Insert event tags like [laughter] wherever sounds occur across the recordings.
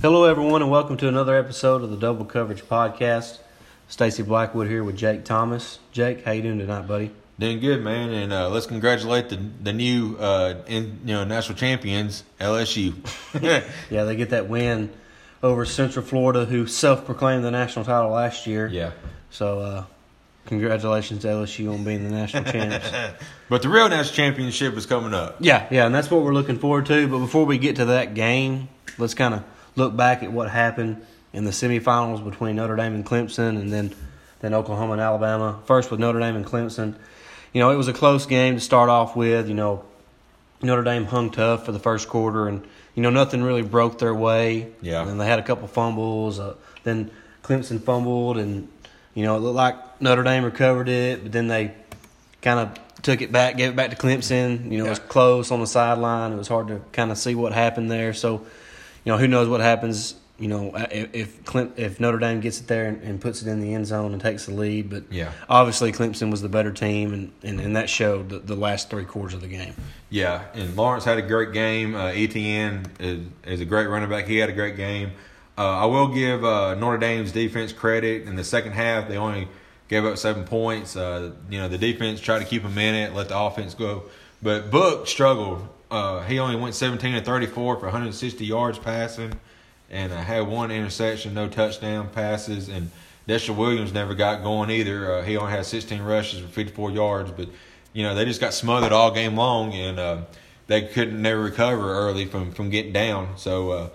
Hello, everyone, and welcome to another episode of the Double Coverage Podcast. Stacy Blackwood here with Jake Thomas. Jake, how you doing tonight, buddy? Doing good, man, and uh, let's congratulate the the new uh, in, you know national champions LSU. [laughs] Yeah, they get that win over Central Florida, who self-proclaimed the national title last year. yeah, So, uh, congratulations to LSU on being the national [laughs] champs. but the real national championship is coming up. Yeah, yeah, and that's what we're looking forward to. But before we get to that game, let's kind of look back at what happened in the semifinals between Notre Dame and Clemson, and then then Oklahoma and Alabama. First with Notre Dame and Clemson. You know, it was a close game to start off with. You know, Notre Dame hung tough for the first quarter, and you know nothing really broke their way. Yeah. and they had a couple fumbles. Uh, then Clemson fumbled, and you know it looked like Notre Dame recovered it, but then they kind of took it back, gave it back to Clemson. You know, it was close on the sideline. It was hard to kind of see what happened there. So, you know, who knows what happens? You know, if if, if Notre Dame gets it there and, and puts it in the end zone and takes the lead, but Yeah. obviously Clemson was the better team, and, and, and that showed the, the last three quarters of the game. Yeah, and Lawrence had a great game. Uh, Etienne is, is a great running back. He had a great game. Uh, I will give uh, Notre Dame's defense credit. In the second half, they only gave up seven points. Uh, you know, the defense tried to keep them in it, let the offense go. But Book struggled. Uh, he only went 17 to 34 for 160 yards passing, and uh, had one interception, no touchdown passes. And Dexter Williams never got going either. Uh, he only had 16 rushes for 54 yards, but you know they just got smothered all game long, and uh, they couldn't never recover early from from getting down. So uh,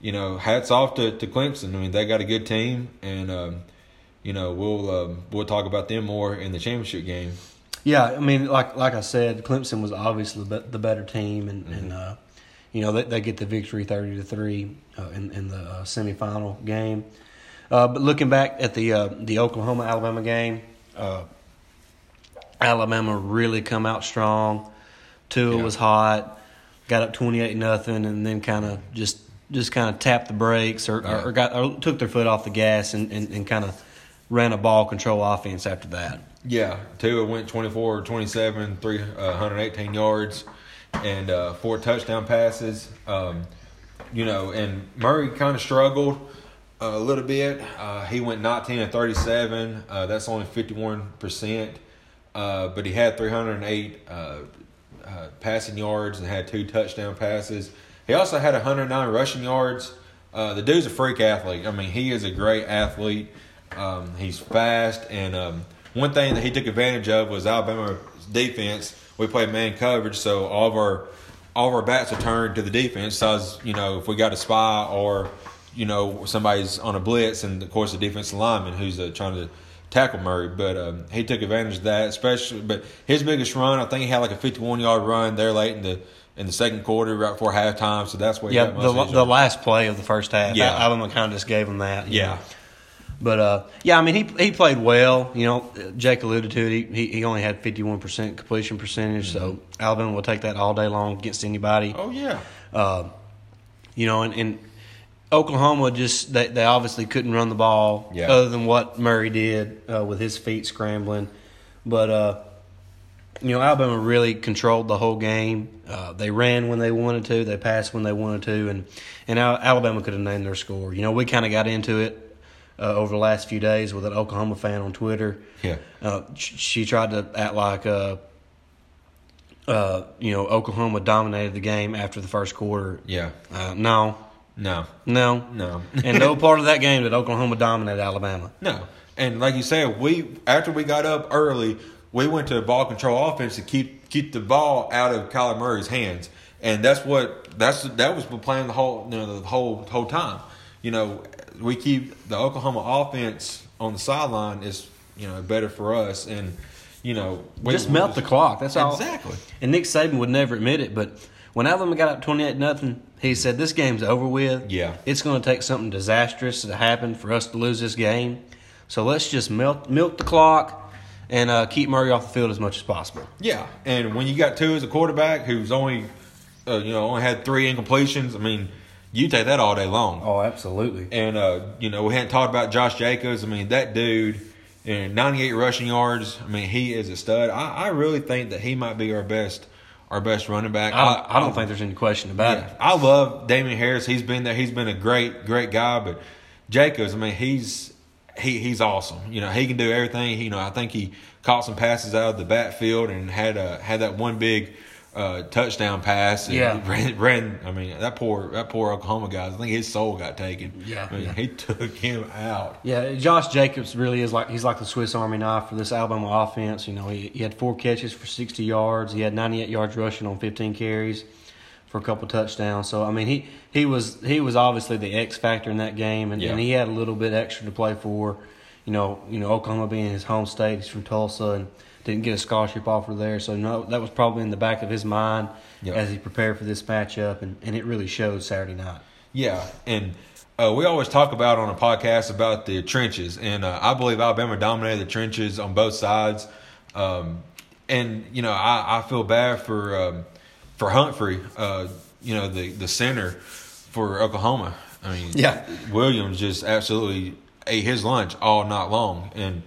you know, hats off to, to Clemson. I mean, they got a good team, and um, you know we'll um, we'll talk about them more in the championship game. Yeah, I mean, like like I said, Clemson was obviously the, better team, and and uh, you know they, they get the victory thirty to three uh, in in the uh, semifinal game. Uh, but looking back at the uh, the Oklahoma Alabama game, uh, Alabama really come out strong. Tua Yeah. was hot, got up twenty eight nothing, and then kind of just just kind of tapped the brakes or, Yeah. or, or got or took their foot off the gas and, and, and kind of ran a ball control offense after that. Yeah, Tua went 24 27, 318 yards, and uh, four touchdown passes. Um, you know, and Murray kind of struggled a little bit. Uh, he went 19 and 37. Uh, that's only 51%. Uh, but he had 308 uh, uh, passing yards and had two touchdown passes. He also had 109 rushing yards. Uh, the dude's a freak athlete. I mean, he is a great athlete. Um, he's fast, and um, one thing that he took advantage of was Alabama's defense. We played man coverage, so all of our all of our bats are turned to the defense. So, you know, if we got a spy or you know somebody's on a blitz, and of course the defensive lineman who's uh, trying to tackle Murray, but um, he took advantage of that. Especially, but his biggest run, I think he had like a 51 yard run there late in the in the second quarter, right before halftime. So that's where he Yeah, the the last play of the first half, Yeah. Alabama kind of just gave him that. yeah. know. But uh, yeah, I mean he he played well. You know, Jake alluded to it. He he, only had fifty one percent completion percentage, so Alabama will take that all day long against anybody. Oh yeah. Uh, you know, and, and Oklahoma just they they obviously couldn't run the ball Yeah. other than what Murray did uh, with his feet scrambling. But uh, you know, Alabama really controlled the whole game. Uh, they ran when they wanted to, they passed when they wanted to, and and Al- Alabama could have named their score. You know, we kind of got into it uh, over the last few days with an Oklahoma fan on Twitter. Yeah. Uh, she tried to act like, uh, uh, you know, Oklahoma dominated the game after the first quarter. Yeah. Uh, no, No. no, No. and no part of that game did Oklahoma dominate Alabama. No. And like you said, we after we got up early, we went to a ball control offense to keep keep the ball out of Kyler Murray's hands, and that's what that's that was the plan the whole you know the whole whole time. You know, we keep the Oklahoma offense on the sideline is you know better for us, and you know we, Just melt the clock. That's all. Exactly. And Nick Saban would never admit it, but when Alabama got up twenty eight nothing, he said, "This game's over with. Yeah. it's going to take something disastrous to happen for us to lose this game. So let's just melt milk the clock and uh, keep Murray off the field as much as possible." Yeah, and when you got Tua as a quarterback who's only, uh, you know, only had three incompletions, I mean, you take that all day long. Oh, absolutely. And uh, you know, we hadn't talked about Josh Jacobs. I mean, that dude, and 98 rushing yards. I mean, he is a stud. I, I really think that he might be our best our best running back. I, I don't think there's any question about yeah, it. I love Damien Harris. He's been there. He's been a great, great guy. But Jacobs, I mean, he's he he's awesome. You know, he can do everything. He, you know, I think he caught some passes out of the backfield and had a had that one big uh, touchdown pass. And Yeah. [laughs] ran, ran. I mean, that poor that poor Oklahoma guy. I think his soul got taken. Yeah, I mean, yeah. he took him out. Yeah, Josh Jacobs really is like he's like the Swiss Army knife for this Alabama offense. You know, he, he had four catches for 60 yards. He had 98 yards rushing on 15 carries for a couple touchdowns. So I mean, he he was he was obviously the X factor in that game, and, Yeah. and he had a little bit extra to play for. You know, you know Oklahoma being his home state, he's from Tulsa and didn't get a scholarship offer there. So no, that was probably in the back of his mind Yep. as he prepared for this matchup, and, and it really showed Saturday night. Yeah, and uh, we always talk about on a podcast about the trenches, and uh, I believe Alabama dominated the trenches on both sides. Um, and you know, I, I feel bad for um, for Humphrey, uh, you know, the the center for Oklahoma. I mean, Yeah. Williams just absolutely ate his lunch all night long, and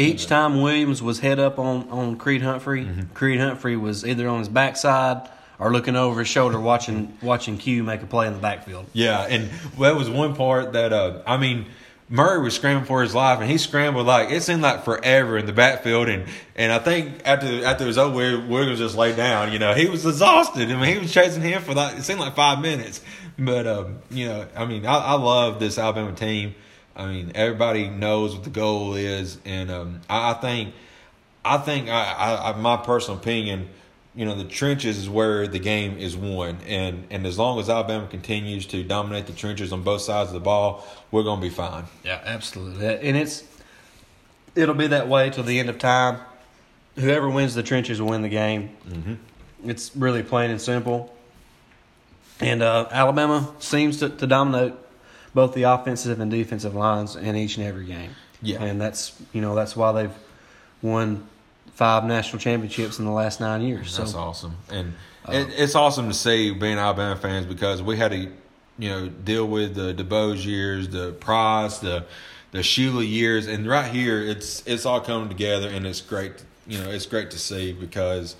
Each time Williams was head up on, on Creed Humphrey, Creed Humphrey was either on his backside or looking over his shoulder watching watching Q make a play in the backfield. Yeah, and that was one part that uh, I mean, Murray was scrambling for his life, and he scrambled like it seemed like forever in the backfield, and and I think after after it was over, Williams just laid down. You know, he was exhausted. I mean, he was chasing him for like it seemed like five minutes. But um, you know, I mean, I, I love this Alabama team. I mean, everybody knows what the goal is, and um, I, I think I think I, I, my personal opinion, you know, the trenches is where the game is won, and and as long as Alabama continues to dominate the trenches on both sides of the ball, we're gonna be fine. Yeah, absolutely. And it's it'll be that way till the end of time. Whoever wins the trenches will win the game. Mm-hmm. It's really plain and simple. And uh, Alabama seems to, to dominate both the offensive and defensive lines in each and every game. Yeah. and that's you know that's why they've won five national championships in the last nine years. So That's awesome, and uh, it, it's awesome to see being Alabama fans because we had to, you know, deal with the DuBose years, the Price, the the Shula years, and right here it's it's all coming together, and it's great. You know, it's great to see because,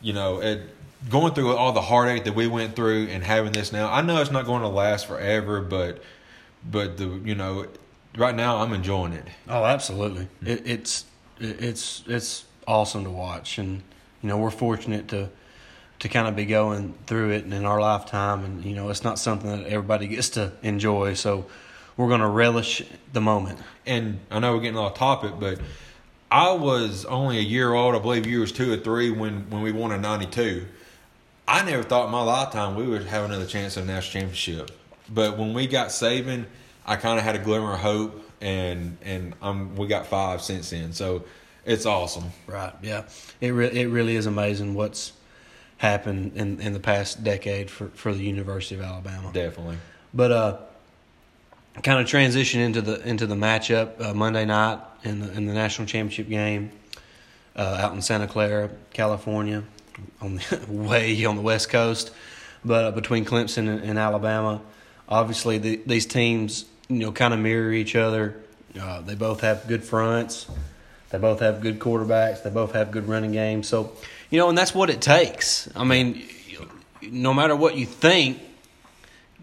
you know, it going through all the heartache that we went through and having this now. I know it's not going to last forever, but but the you know, right now I'm enjoying it. Oh, absolutely. It, it's it, it's it's awesome to watch, and you know we're fortunate to to kind of be going through it in our lifetime, and you know it's not something that everybody gets to enjoy. So we're going to relish the moment. and I know we're getting off topic, but I was only a year old. I believe you was two or three when when we won in '92. I never thought in my lifetime we would have another chance at a national championship. But when we got Saban, I kind of had a glimmer of hope, and and um, we got five since then. So it's awesome. Right. Yeah. It re- it really is amazing what's happened in in the past decade for for the University of Alabama. Definitely. But uh, kind of transition into the into the matchup uh, Monday night in the in the national championship game uh, out in Santa Clara, California, on the, [laughs] way on the west coast. But uh, between Clemson and, and Alabama, obviously the, these teams you know kind of mirror each other. Uh, they both have good fronts. They both have good quarterbacks. They both have good running games. So, you know, and that's what it takes. I mean, no matter what you think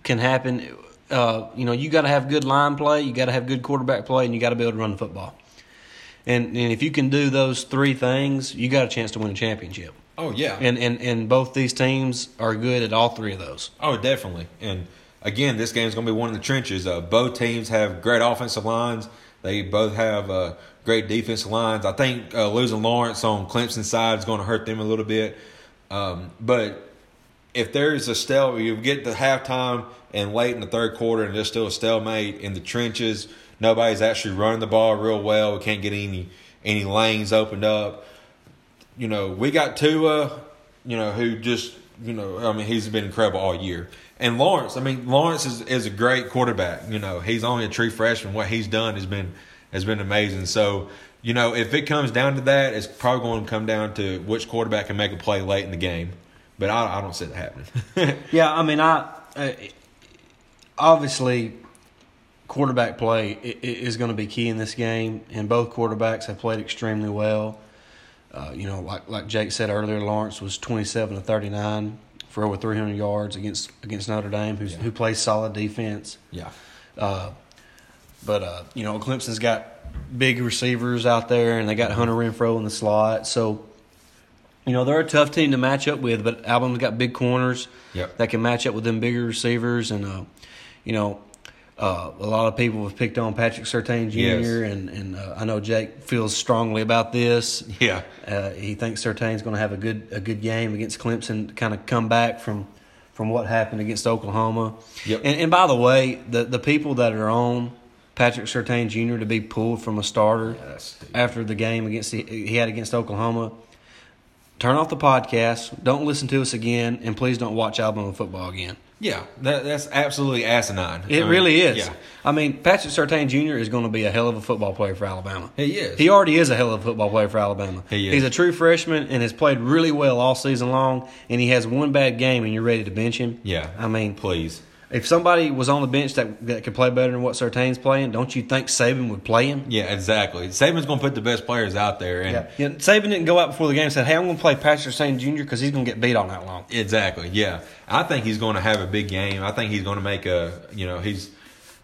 can happen, uh, you know, you got to have good line play, you got to have good quarterback play, and you got to be able to run the football. And and if you can do those three things, you got a chance to win a championship. Oh yeah. And and and both these teams are good at all three of those. Oh, definitely. And again, this game's going to be one of the trenches. Uh, both teams have great offensive lines. They both have uh, great defensive lines. I think uh, losing Lawrence on Clemson's side is going to hurt them a little bit. Um, but if there's a stalemate, you get to halftime and late in the third quarter, and there's still a stalemate in the trenches. Nobody's actually running the ball real well. We can't get any any lanes opened up you know, we got Tua, you know, who just, you know, I mean, he's been incredible all year. And Lawrence, I mean, Lawrence is, is a great quarterback. You know, he's only a true freshman. What he's done has been has been amazing. So, you know, if it comes down to that, it's probably going to come down to which quarterback can make a play late in the game. But I, I don't see that happening. [laughs] Yeah, I mean, I uh, obviously quarterback play is going to be key in this game, and both quarterbacks have played extremely well. Uh, you know, like like Jake said earlier, Lawrence was 27 to 39 for over 300 yards against against Notre Dame, who's, Yeah. who plays solid defense. Yeah. Uh, but uh, you know, Clemson's got big receivers out there, and they got Hunter Renfrow in the slot. So, you know, they're a tough team to match up with. But Alabama's got big corners Yep. that can match up with them bigger receivers, and uh, you know. Uh, a lot of people have picked on Patrick Surtain Jr. Yes. and and uh, I know Jake feels strongly about this. Yeah. Uh, he thinks Surtain's going to have a good a good game against Clemson to kind of come back from from what happened against Oklahoma. Yep. And, and by the way, the the people that are on Patrick Surtain Jr. to be pulled from a starter after the game against the, he had against Oklahoma, turn off the podcast. Don't listen to us again, and please don't watch Alabama football again. Yeah, that, that's absolutely asinine. It I mean, really is. Yeah, I mean, Patrick Surtain Jr. is going to be a hell of a football player for Alabama. he is. He already is a hell of a football player for Alabama. He is. He's a true freshman and has played really well all season long. And he has one bad game, and you're ready to bench him. yeah, I mean, please. If somebody was on the bench that that could play better than what Surtain's playing, don't you think Saban would play him? Yeah, exactly. Saban's going to put the best players out there, and Yeah. yeah. Saban didn't go out before the game and said, "Hey, I'm going to play Patrick Surtain Jr. because he's going to get beat all night long." Exactly. Yeah, I think he's going to have a big game. I think he's going to make a. You know, he's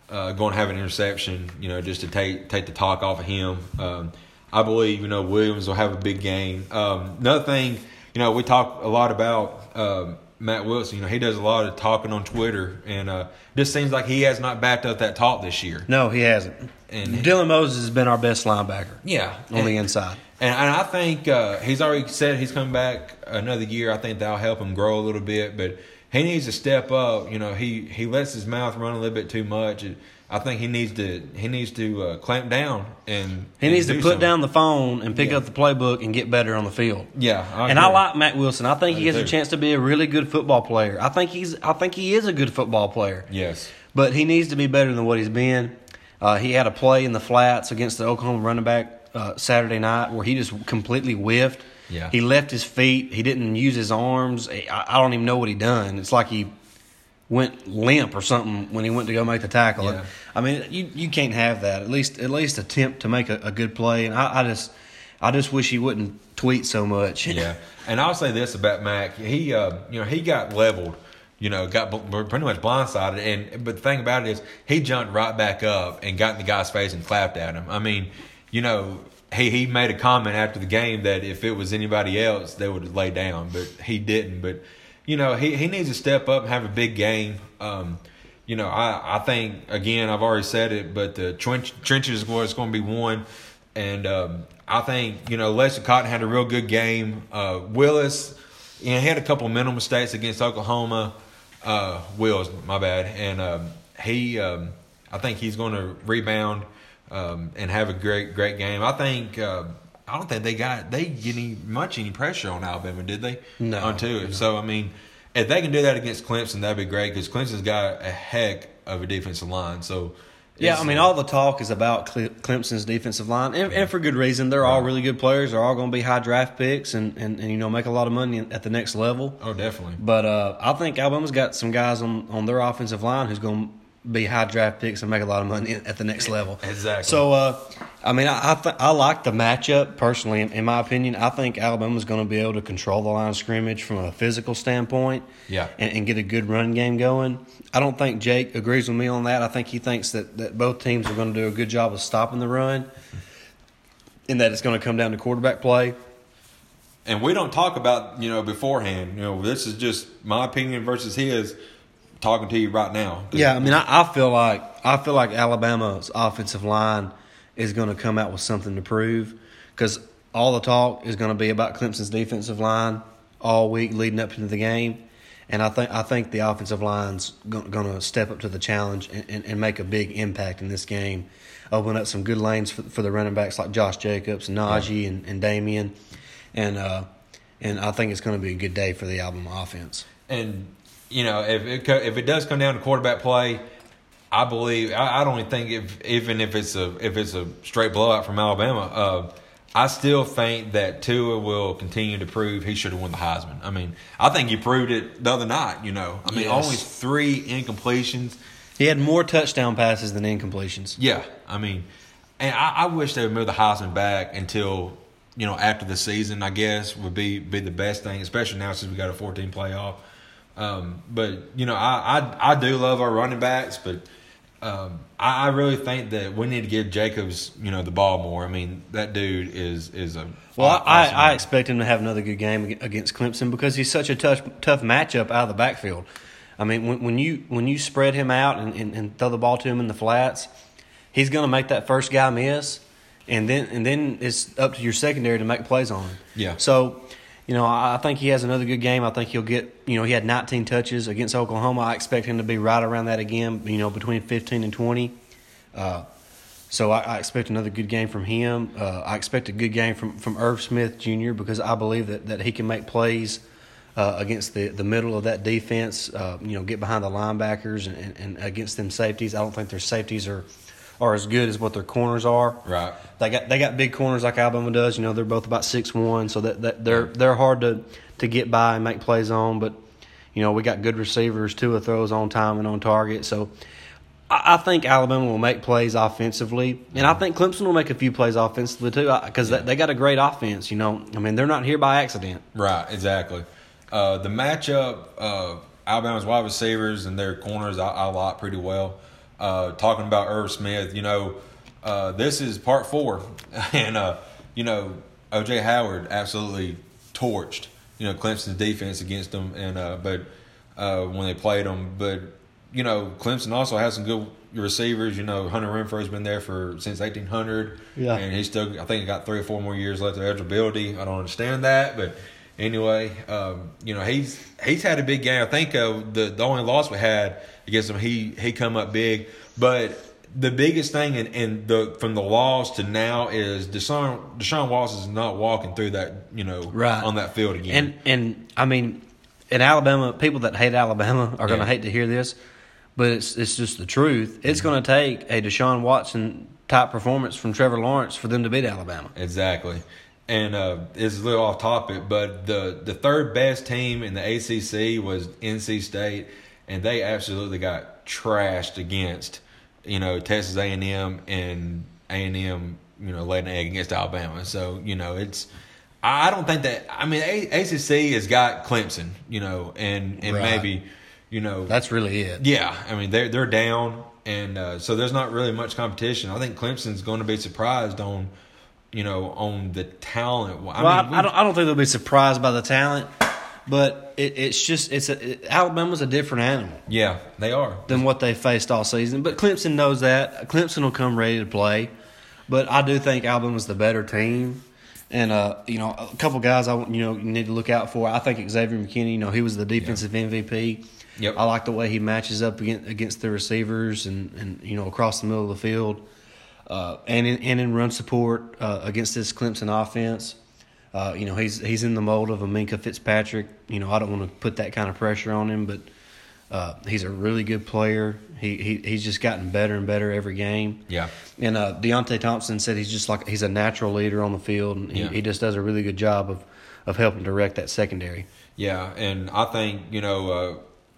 uh, going to have an interception. You know, just to take take the talk off of him. Um, I believe you know Williams will have a big game. Um, another thing, you know, we talk a lot about um, Mack Wilson. You know, he does a lot of talking on Twitter, and uh, just seems like he has not backed up that talk this year. No, he hasn't. And- Dylan Moses has been our best linebacker Yeah, on the inside. And, and I think uh, he's already said he's coming back another year. I think that'll help him grow a little bit, but he needs to step up. You know, he, he lets his mouth run a little bit too much. I think he needs to he needs to uh, clamp down and He and needs to put something. down the phone and pick Yeah. up the playbook and get better on the field. Yeah, I and I like Mack Wilson. I think I he has a chance to be a really good football player. I think he's I think he is a good football player. Yes, But he needs to be better than what he's been. Uh, he had a play in the flats against the Oklahoma running back uh, Saturday night where he just completely whiffed. Yeah. He left his feet. He didn't use his arms. I, I don't even know what he done. It's like he went limp or something when he went to go make the tackle. Yeah. I mean, you, you can't have that. At least at least attempt to make a, a good play. And I, I just I just wish he wouldn't tweet so much. yeah. [laughs] And I'll say this about Mac: he, uh, you know, he got leveled. You know, got bl- pretty much blindsided. And but the thing about it is, he jumped right back up and got in the guy's face and clapped at him. I mean, you know, he he made a comment after the game that if it was anybody else, they would have laid down, but he didn't. But you know, he he needs to step up and have a big game. Um, you know, I I think again, I've already said it, but the trench, trenches is what's going to be one. And um, I think you know Lester Cotton had a real good game. Uh, Willis, you know, he had a couple mental mistakes against Oklahoma. Uh, Wills, my bad, and um, he, um, I think he's going to rebound um, and have a great great game. I think. I don't think they got they get any much any pressure on Alabama, did they? No, onto it. no. So I mean, if they can do that against Clemson, that'd be great because Clemson's got a heck of a defensive line. So Yeah, I mean, all the talk is about Clemson's defensive line, and, and for good reason. They're all really good players. They're all going to be high draft picks, and, and, and you know make a lot of money at the next level. oh definitely. But uh, I think Alabama's got some guys on, on their offensive line who's going to be high draft picks and make a lot of money at the next level. Exactly. So, uh, I mean, I I, th- I like the matchup personally. In, in my opinion, I think Alabama's going to be able to control the line of scrimmage from a physical standpoint. Yeah. And, and get a good run game going. I don't think Jake agrees with me on that. I think he thinks that, that both teams are going to do a good job of stopping the run, and that it's going to come down to quarterback play. and we don't talk about you know beforehand. You know, this is just my opinion versus his. Talking to you right now. Yeah, I mean, I, I feel like I feel like Alabama's offensive line is going to come out with something to prove because all the talk is going to be about Clemson's defensive line all week leading up into the game, and I think I think the offensive line's going to step up to the challenge and, and, and make a big impact in this game, open up some good lanes for, for the running backs like Josh Jacobs, Najee, and, and Damien, and uh, and I think it's going to be a good day for the Alabama offense. and you know if it if it does come down to quarterback play, I believe I, I don't even think if even if it's a if it's a straight blowout from Alabama, uh, I still think that Tua will continue to prove he should have won the Heisman. I mean, I think he proved it the other night. You know, I mean, Yes. only three incompletions. He had more touchdown passes than incompletions. Yeah, I mean, and I, I wish they would move the Heisman back until you know, after the season, I guess would be be the best thing, especially now since we got a 14 playoff. Um, but you know, I, I I do love our running backs, but um, I, I really think that we need to give Jacobs, you know, the ball more. I mean, that dude is is a Well, I, I expect him to have another good game against Clemson because he's such a tough tough matchup out of the backfield. I mean, when, when you when you spread him out and, and, and throw the ball to him in the flats, he's going to make that first guy miss, and then and then it's up to your secondary to make plays on him. Yeah. So, you know, I think he has another good game. I think he'll get. You know, he had 19 touches against Oklahoma. I expect him to be right around that again. You know, between 15 and 20. Uh, so I, I expect another good game from him. Uh, I expect a good game from, from Irv Smith Jr. because I believe that, that he can make plays uh, against the, the middle of that defense. Uh, you know, get behind the linebackers and, and, and against them safeties. I don't think their safeties are are as good as what their corners are. right. They got they got big corners like Alabama does. You know, they're both about six one, so that, that they're they're hard to to get by and make plays on. But you know, we got good receivers. Tua throws on time and on target. So I, I think Alabama will make plays offensively, and I think Clemson will make a few plays offensively too, because they, they got a great offense. You know, I mean, they're not here by accident. Right, exactly. Uh, the matchup, of Alabama's wide receivers and their corners, I, I like pretty well. Uh, talking about Irv Smith, you know, uh, this is part four, [laughs] and uh, you know, OJ Howard absolutely torched, you know, Clemson's defense against them, and uh, but uh, when they played them, but you know, Clemson also has some good receivers. You know, Hunter Renfrow's been there for since eighteen hundred, Yeah. and he's still. I think he got three or four more years left of eligibility. I don't understand that, but anyway, um, you know, he's he's had a big game. I think uh, the the only loss we had against him, he he come up big, but. The biggest thing in, in the from the loss to now is Deshaun Deshaun Watson is not walking through that you know Right. on that field again. And and I mean, in Alabama, people that hate Alabama are going to Yeah. hate to hear this, but it's it's just the truth. It's going to take a Deshaun Watson type performance from Trevor Lawrence for them to beat Alabama. Exactly. And uh, it's a little off topic, but the, the third best team in the ACC was NC State, and they absolutely got trashed against, you know, Texas A and M and A and M, you know, laid an egg against Alabama. So you know, it's I don't think that I mean A- ACC has got Clemson, you know, and and Right. maybe, you know, That's really it. yeah, I mean they're they're down, and uh, so there's not really much competition. I think Clemson's going to be surprised on, you know, on the talent. I well, mean, I, we- I don't. I don't think they'll be surprised by the talent, but it, it's just it's a it, Alabama's a different animal yeah, they are. than what they faced all season. But Clemson knows that. Clemson will come ready to play, but I do think Alabama's the better team. And uh, you know, a couple guys I want- you know you need to look out for. I think Xavier McKinney. You know, he was the defensive MVP. Yep. I like the way he matches up against against the receivers and, and you know across the middle of the field, uh, and in and in run support uh, against this Clemson offense. Uh, you know he's he's in the mold of a Minkah Fitzpatrick. You know I don't want to put that kind of pressure on him, but uh, he's a really good player. He, he he's just gotten better and better every game. Yeah, And uh, Deionte Thompson said he's just like he's a natural leader on the field, and he, Yeah. he just does a really good job of of helping direct that secondary. yeah, and I think you know, uh,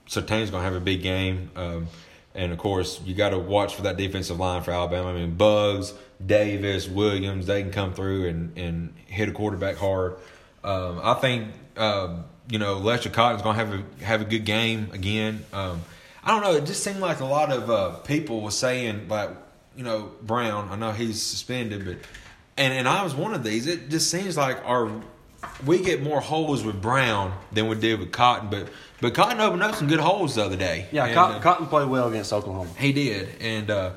Surtain's going to have a big game, um, and of course you got to watch for that defensive line for Alabama. I mean, Buggs, Davis, Williams, they can come through and and hit a quarterback hard. Um, I think um, you know Lester Cotton's going to have a have a good game again. Um, I don't know. It just seemed like a lot of uh, people were saying like you know Brown. I know he's suspended, but and and I was one of these. It just seems like our we get more holes with Brown than we did with Cotton, but but Cotton opened up some good holes the other day. Yeah, And, Cotton, uh, Cotton played well against Oklahoma. he did, and uh,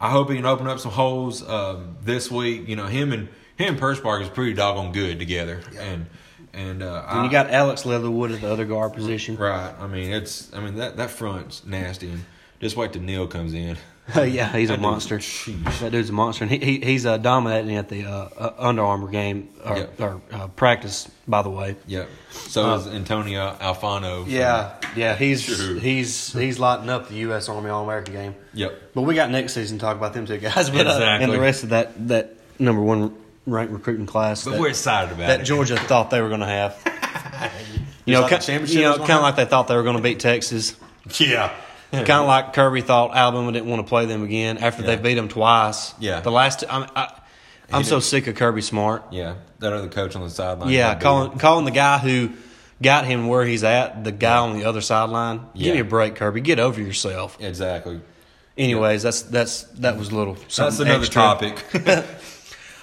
I hope he can open up some holes um, this week. You know, him and him and is pretty doggone good together, and and uh, I- you got Alex Leatherwood at the other guard position. right. I mean, it's I mean that that front's nasty, and just wait till Neal comes in. [laughs] yeah, he's a dude- monster. That dude's a monster, and he, he he's uh, dominating at the uh, uh, Under Armour game or, Yeah. or uh, practice. By the way, yeah. So Uh, is Antonio Alfano. yeah, yeah, he's he's he's lighting up the U.S. Army All American game. Yep. But we got next season to talk about them two guys, [laughs] but uh, Exactly. and the rest of that that number one ranked recruiting class. But that, we're excited about that it. Georgia thought they were going to have. [laughs] You know, like the ki- championship you know, kind of like they thought they were going to beat Texas. Yeah. [laughs] kind of like Kirby thought Alabama didn't want to play them again after they beat them twice. Yeah. the last I, mean, I, I'm so sick of Kirby Smart. Yeah, that other coach on the sideline. Yeah, calling calling the guy who got him where he's at, the guy on the other sideline. Give me a break, Kirby. Get over yourself. exactly. Anyways, that's that's that was a little. That's another extra. topic. [laughs]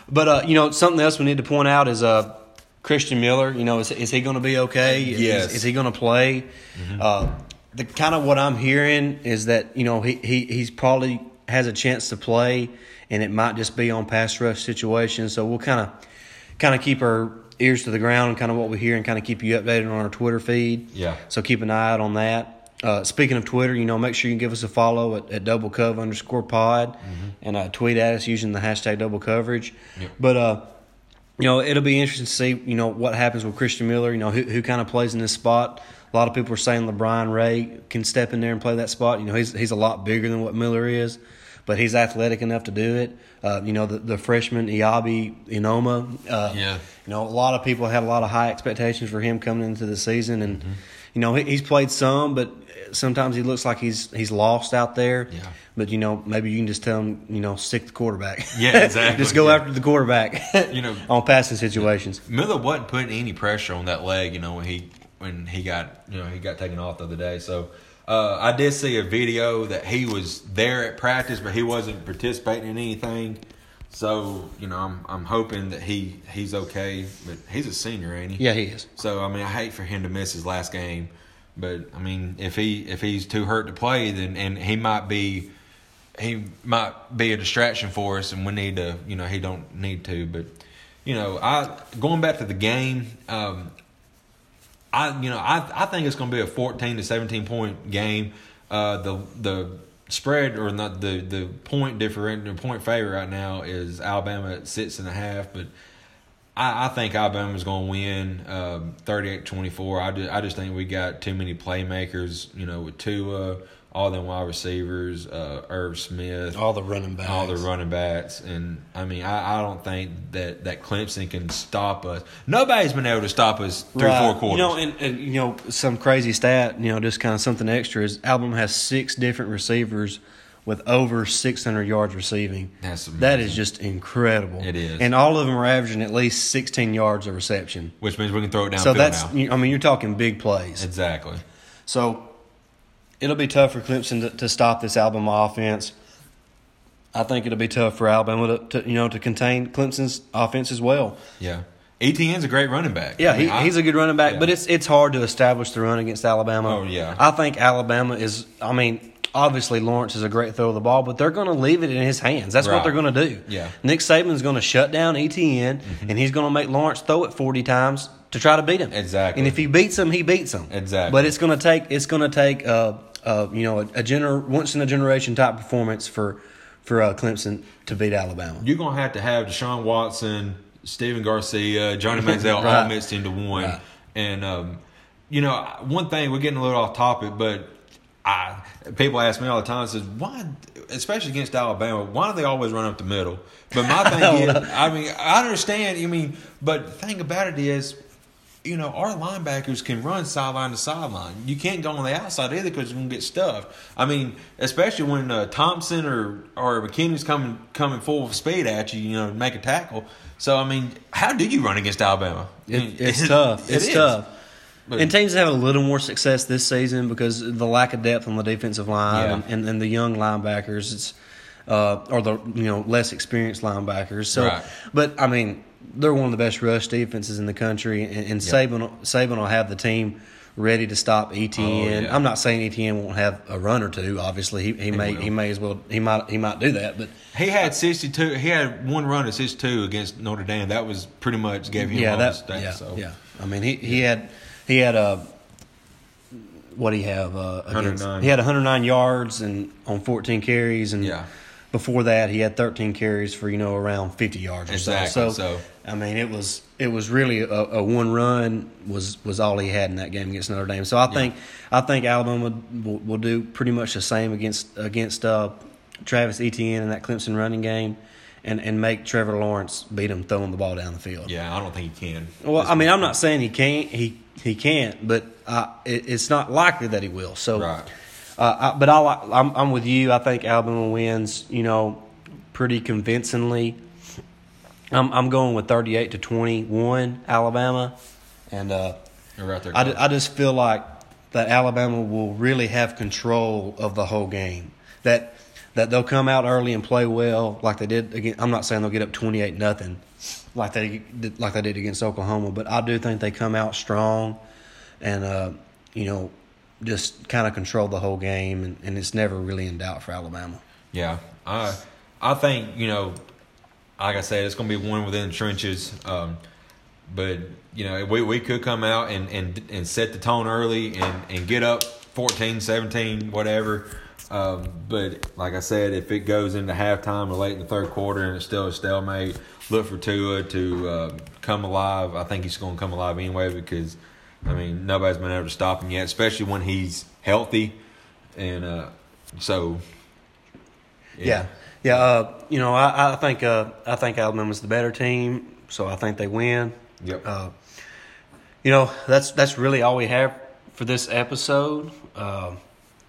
But uh, you know, something else we need to point out is uh, Christian Miller. You know, is, is he going to be okay? Is- Yes. Is, he going to play? Uh, the kind of what I'm hearing is that you know he, he he's probably has a chance to play, and it might just be on pass rush situations. So we'll kind of kind of keep our ears to the ground and kind of what we hear, and kind of keep you updated on our Twitter feed. Yeah. So keep an eye out on that. Uh, speaking of Twitter, you know, make sure you give us a follow at, at double cov underscore pod and uh, tweet at us using the hashtag double coverage. Yep. But, uh, you know, it'll be interesting to see, you know, what happens with Christian Miller, you know, who, who kind of plays in this spot. A lot of people are saying LaBryan Ray can step in there and play that spot. You know, he's, he's a lot bigger than what Miller is, but he's athletic enough to do it. Uh, you know, the, the freshman Eyabi Anoma, uh, Yeah. you know, a lot of people had a lot of high expectations for him coming into the season, and you know he, he's played some, but sometimes he looks like he's he's lost out there. Yeah. But you know, maybe you can just tell him, you know, stick the quarterback. Yeah, [laughs] exactly. just go Yeah. after the quarterback. You know- [laughs] on passing situations. Miller wasn't putting any pressure on that leg, you know, when he when he got you know he got taken off the other day. So uh, I did see a video that he was there at practice, but he wasn't participating in anything. So you know, I'm I'm hoping that he he's okay, but he's a senior, ain't he? Yeah, he is. So I mean, I hate for him to miss his last game, but I mean, if he if he's too hurt to play, then and he might be he might be a distraction for us, and we need to you know he don't need to. But you know, I going back to the game, um, I you know I I think it's going to be a fourteen to seventeen point game. Uh, the the spread or not the the point different the point favor right now is Alabama at six and a half, but I, I think Alabama's going to win um, 38-24. I just, I just think we got too many playmakers, you know, with Tua, all them wide receivers, uh, Irv Smith, All the running backs. all the running backs, and I mean, I, I don't think that that Clemson can stop us. Nobody's been able to stop us through Right. four quarters. You know, and, and you know some crazy stat. You know, just kind of something extra is Alabama has six different receivers with over 600 yards receiving. That's amazing. is just incredible. It is. and all of them are averaging at least 16 yards of reception. which means we can throw it down. So that's, now. I mean, you're talking big plays. Exactly. So it'll be tough for Clemson to, to stop this Alabama offense. I think it'll be tough for Alabama to, to you know to contain Clemson's offense as well. Yeah. Etienne's a great running back. Yeah, I mean, he, I- he's a good running back, yeah. but it's it's hard to establish the run against Alabama. Oh, yeah. I think Alabama is. I mean, obviously Lawrence is a great throw of the ball, but they're going to leave it in his hands. That's what they're going to do. Yeah. Nick Saban's going to shut down Etienne, mm-hmm. and he's going to make Lawrence throw it forty times to try to beat him. Exactly. And if he beats him, he beats him. Exactly. But it's going to take it's going to take uh, uh, you know a, a gener- once in a generation type performance for for uh, Clemson to beat Alabama. You're gonna have to have Deshaun Watson, Steven Garcia, Johnny Manziel [laughs] all mixed into one. Right. And um, you know, one thing we're getting a little off topic, but I people ask me all the time, says why, especially against Alabama, why do they always run up the middle? But my [laughs] thing is, I mean, I understand. I mean, but the thing about it is. You know, our linebackers can run sideline to sideline. You can't go on the outside either because you're gonna get stuffed. I mean, especially when uh, Thompson or or McKinney's coming coming full speed at you, you know, to make a tackle. So I mean, how do you run against Alabama? I mean, It, it's tough. it It's is. tough. But- and teams have a little more success this season because of the lack of depth on the defensive line Yeah. and, and, and the young linebackers. It's uh, or the you know less experienced linebackers. So, Right. but I mean, they're one of the best rush defenses in the country, and, and Yep. Saban Saban will have the team ready to stop Etienne. Oh, yeah. I'm not saying Etienne won't have a run or two. Obviously, he, he, may will. he may as well he might he might do that, but. He had sixty two. He had one run at sixty two against Notre Dame. That was pretty much gave him yeah, all that, the stats. yeah, so. yeah. I mean, he, he had he had a what do he have? Uh, against, he had 109 yards and on 14 carries, and Yeah. Before that he had 13 carries for you know around 50 yards or Exactly, so. so- I mean, it was it was really a, a one run was was all he had in that game against Notre Dame. So I think I think Alabama will, will do pretty much the same against against uh, Travis Etienne in that Clemson running game. And, and make Trevor Lawrence beat him throwing the ball down the field. Yeah, I don't think he can. Well, I mean, I'm not saying he can't. He he can't, but uh, it, it's not likely that he will. So, Right. Uh, I, but I, like- I'm I'm with you. I think Alabama wins. You know, pretty convincingly. I'm I'm going with 38 to 21 Alabama, and uh, right. I, I just feel like that Alabama will really have control of the whole game. That that they'll come out early and play well, like they did. Again, I'm not saying they'll get up 28 nothing, like they did, like they did against Oklahoma, but I do think they come out strong, and uh, you know, just kind of control the whole game, and, and it's never really in doubt for Alabama. Yeah, I I think you know, like I said, it's going to be one within the trenches. Um, but you know, we we could come out and and and set the tone early and and get up 14, 17, whatever. Um, but like I said, if it goes into halftime or late in the third quarter and it's still a stalemate, look for Tua to uh, come alive. I think he's going to come alive anyway because I mean nobody's been able to stop him yet, especially when he's healthy. And uh, so Yeah, yeah. Uh, you know, I, I think uh, I think Alabama's the better team, so I think they win. Yep. Uh, you know, that's that's really all we have for this episode. Uh,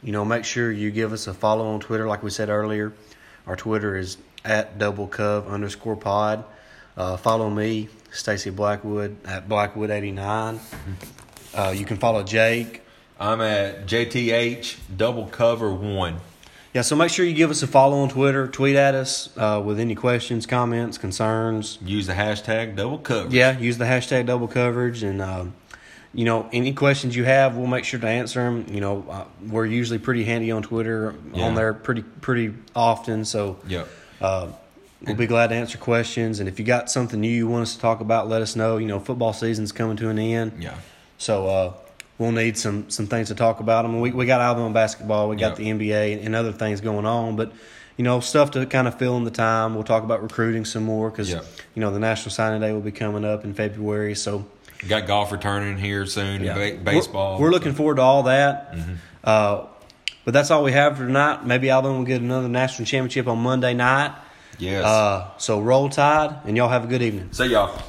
you know, make sure you give us a follow on Twitter, like we said earlier. Our Twitter is at double cove underscore pod. Uh, follow me, Stacy Blackwood at Blackwood eighty nine. Uh, you can follow Jake I'm at JTH double cover one. Yeah, so make sure you give us a follow on Twitter. Tweet at us uh, with any questions, comments, concerns. Use the hashtag double cover. Yeah, use the hashtag double coverage. And, um, you know, any questions you have, we'll make sure to answer them. You know, uh, we're usually pretty handy on Twitter, Yeah. on there pretty pretty often. So yeah. uh, we'll be glad to answer questions. And if you got something new you want us to talk about, let us know. You know, football season's coming to an end. Yeah. So uh, we'll need some some things to talk about. I mean, we we got Alabama basketball, we got Yep. the NBA, and other things going on, but you know, stuff to kind of fill in the time. We'll talk about recruiting some more because Yep. you know the National Signing Day will be coming up in February. So Got golf returning here soon. yeah. Ba- baseball. Mm-hmm. We're, we're looking forward to all that. Uh, but that's all we have for tonight. Maybe Alabama will get another national championship on Monday night. Yes. Uh, so roll tide, and y'all have a good evening. See y'all.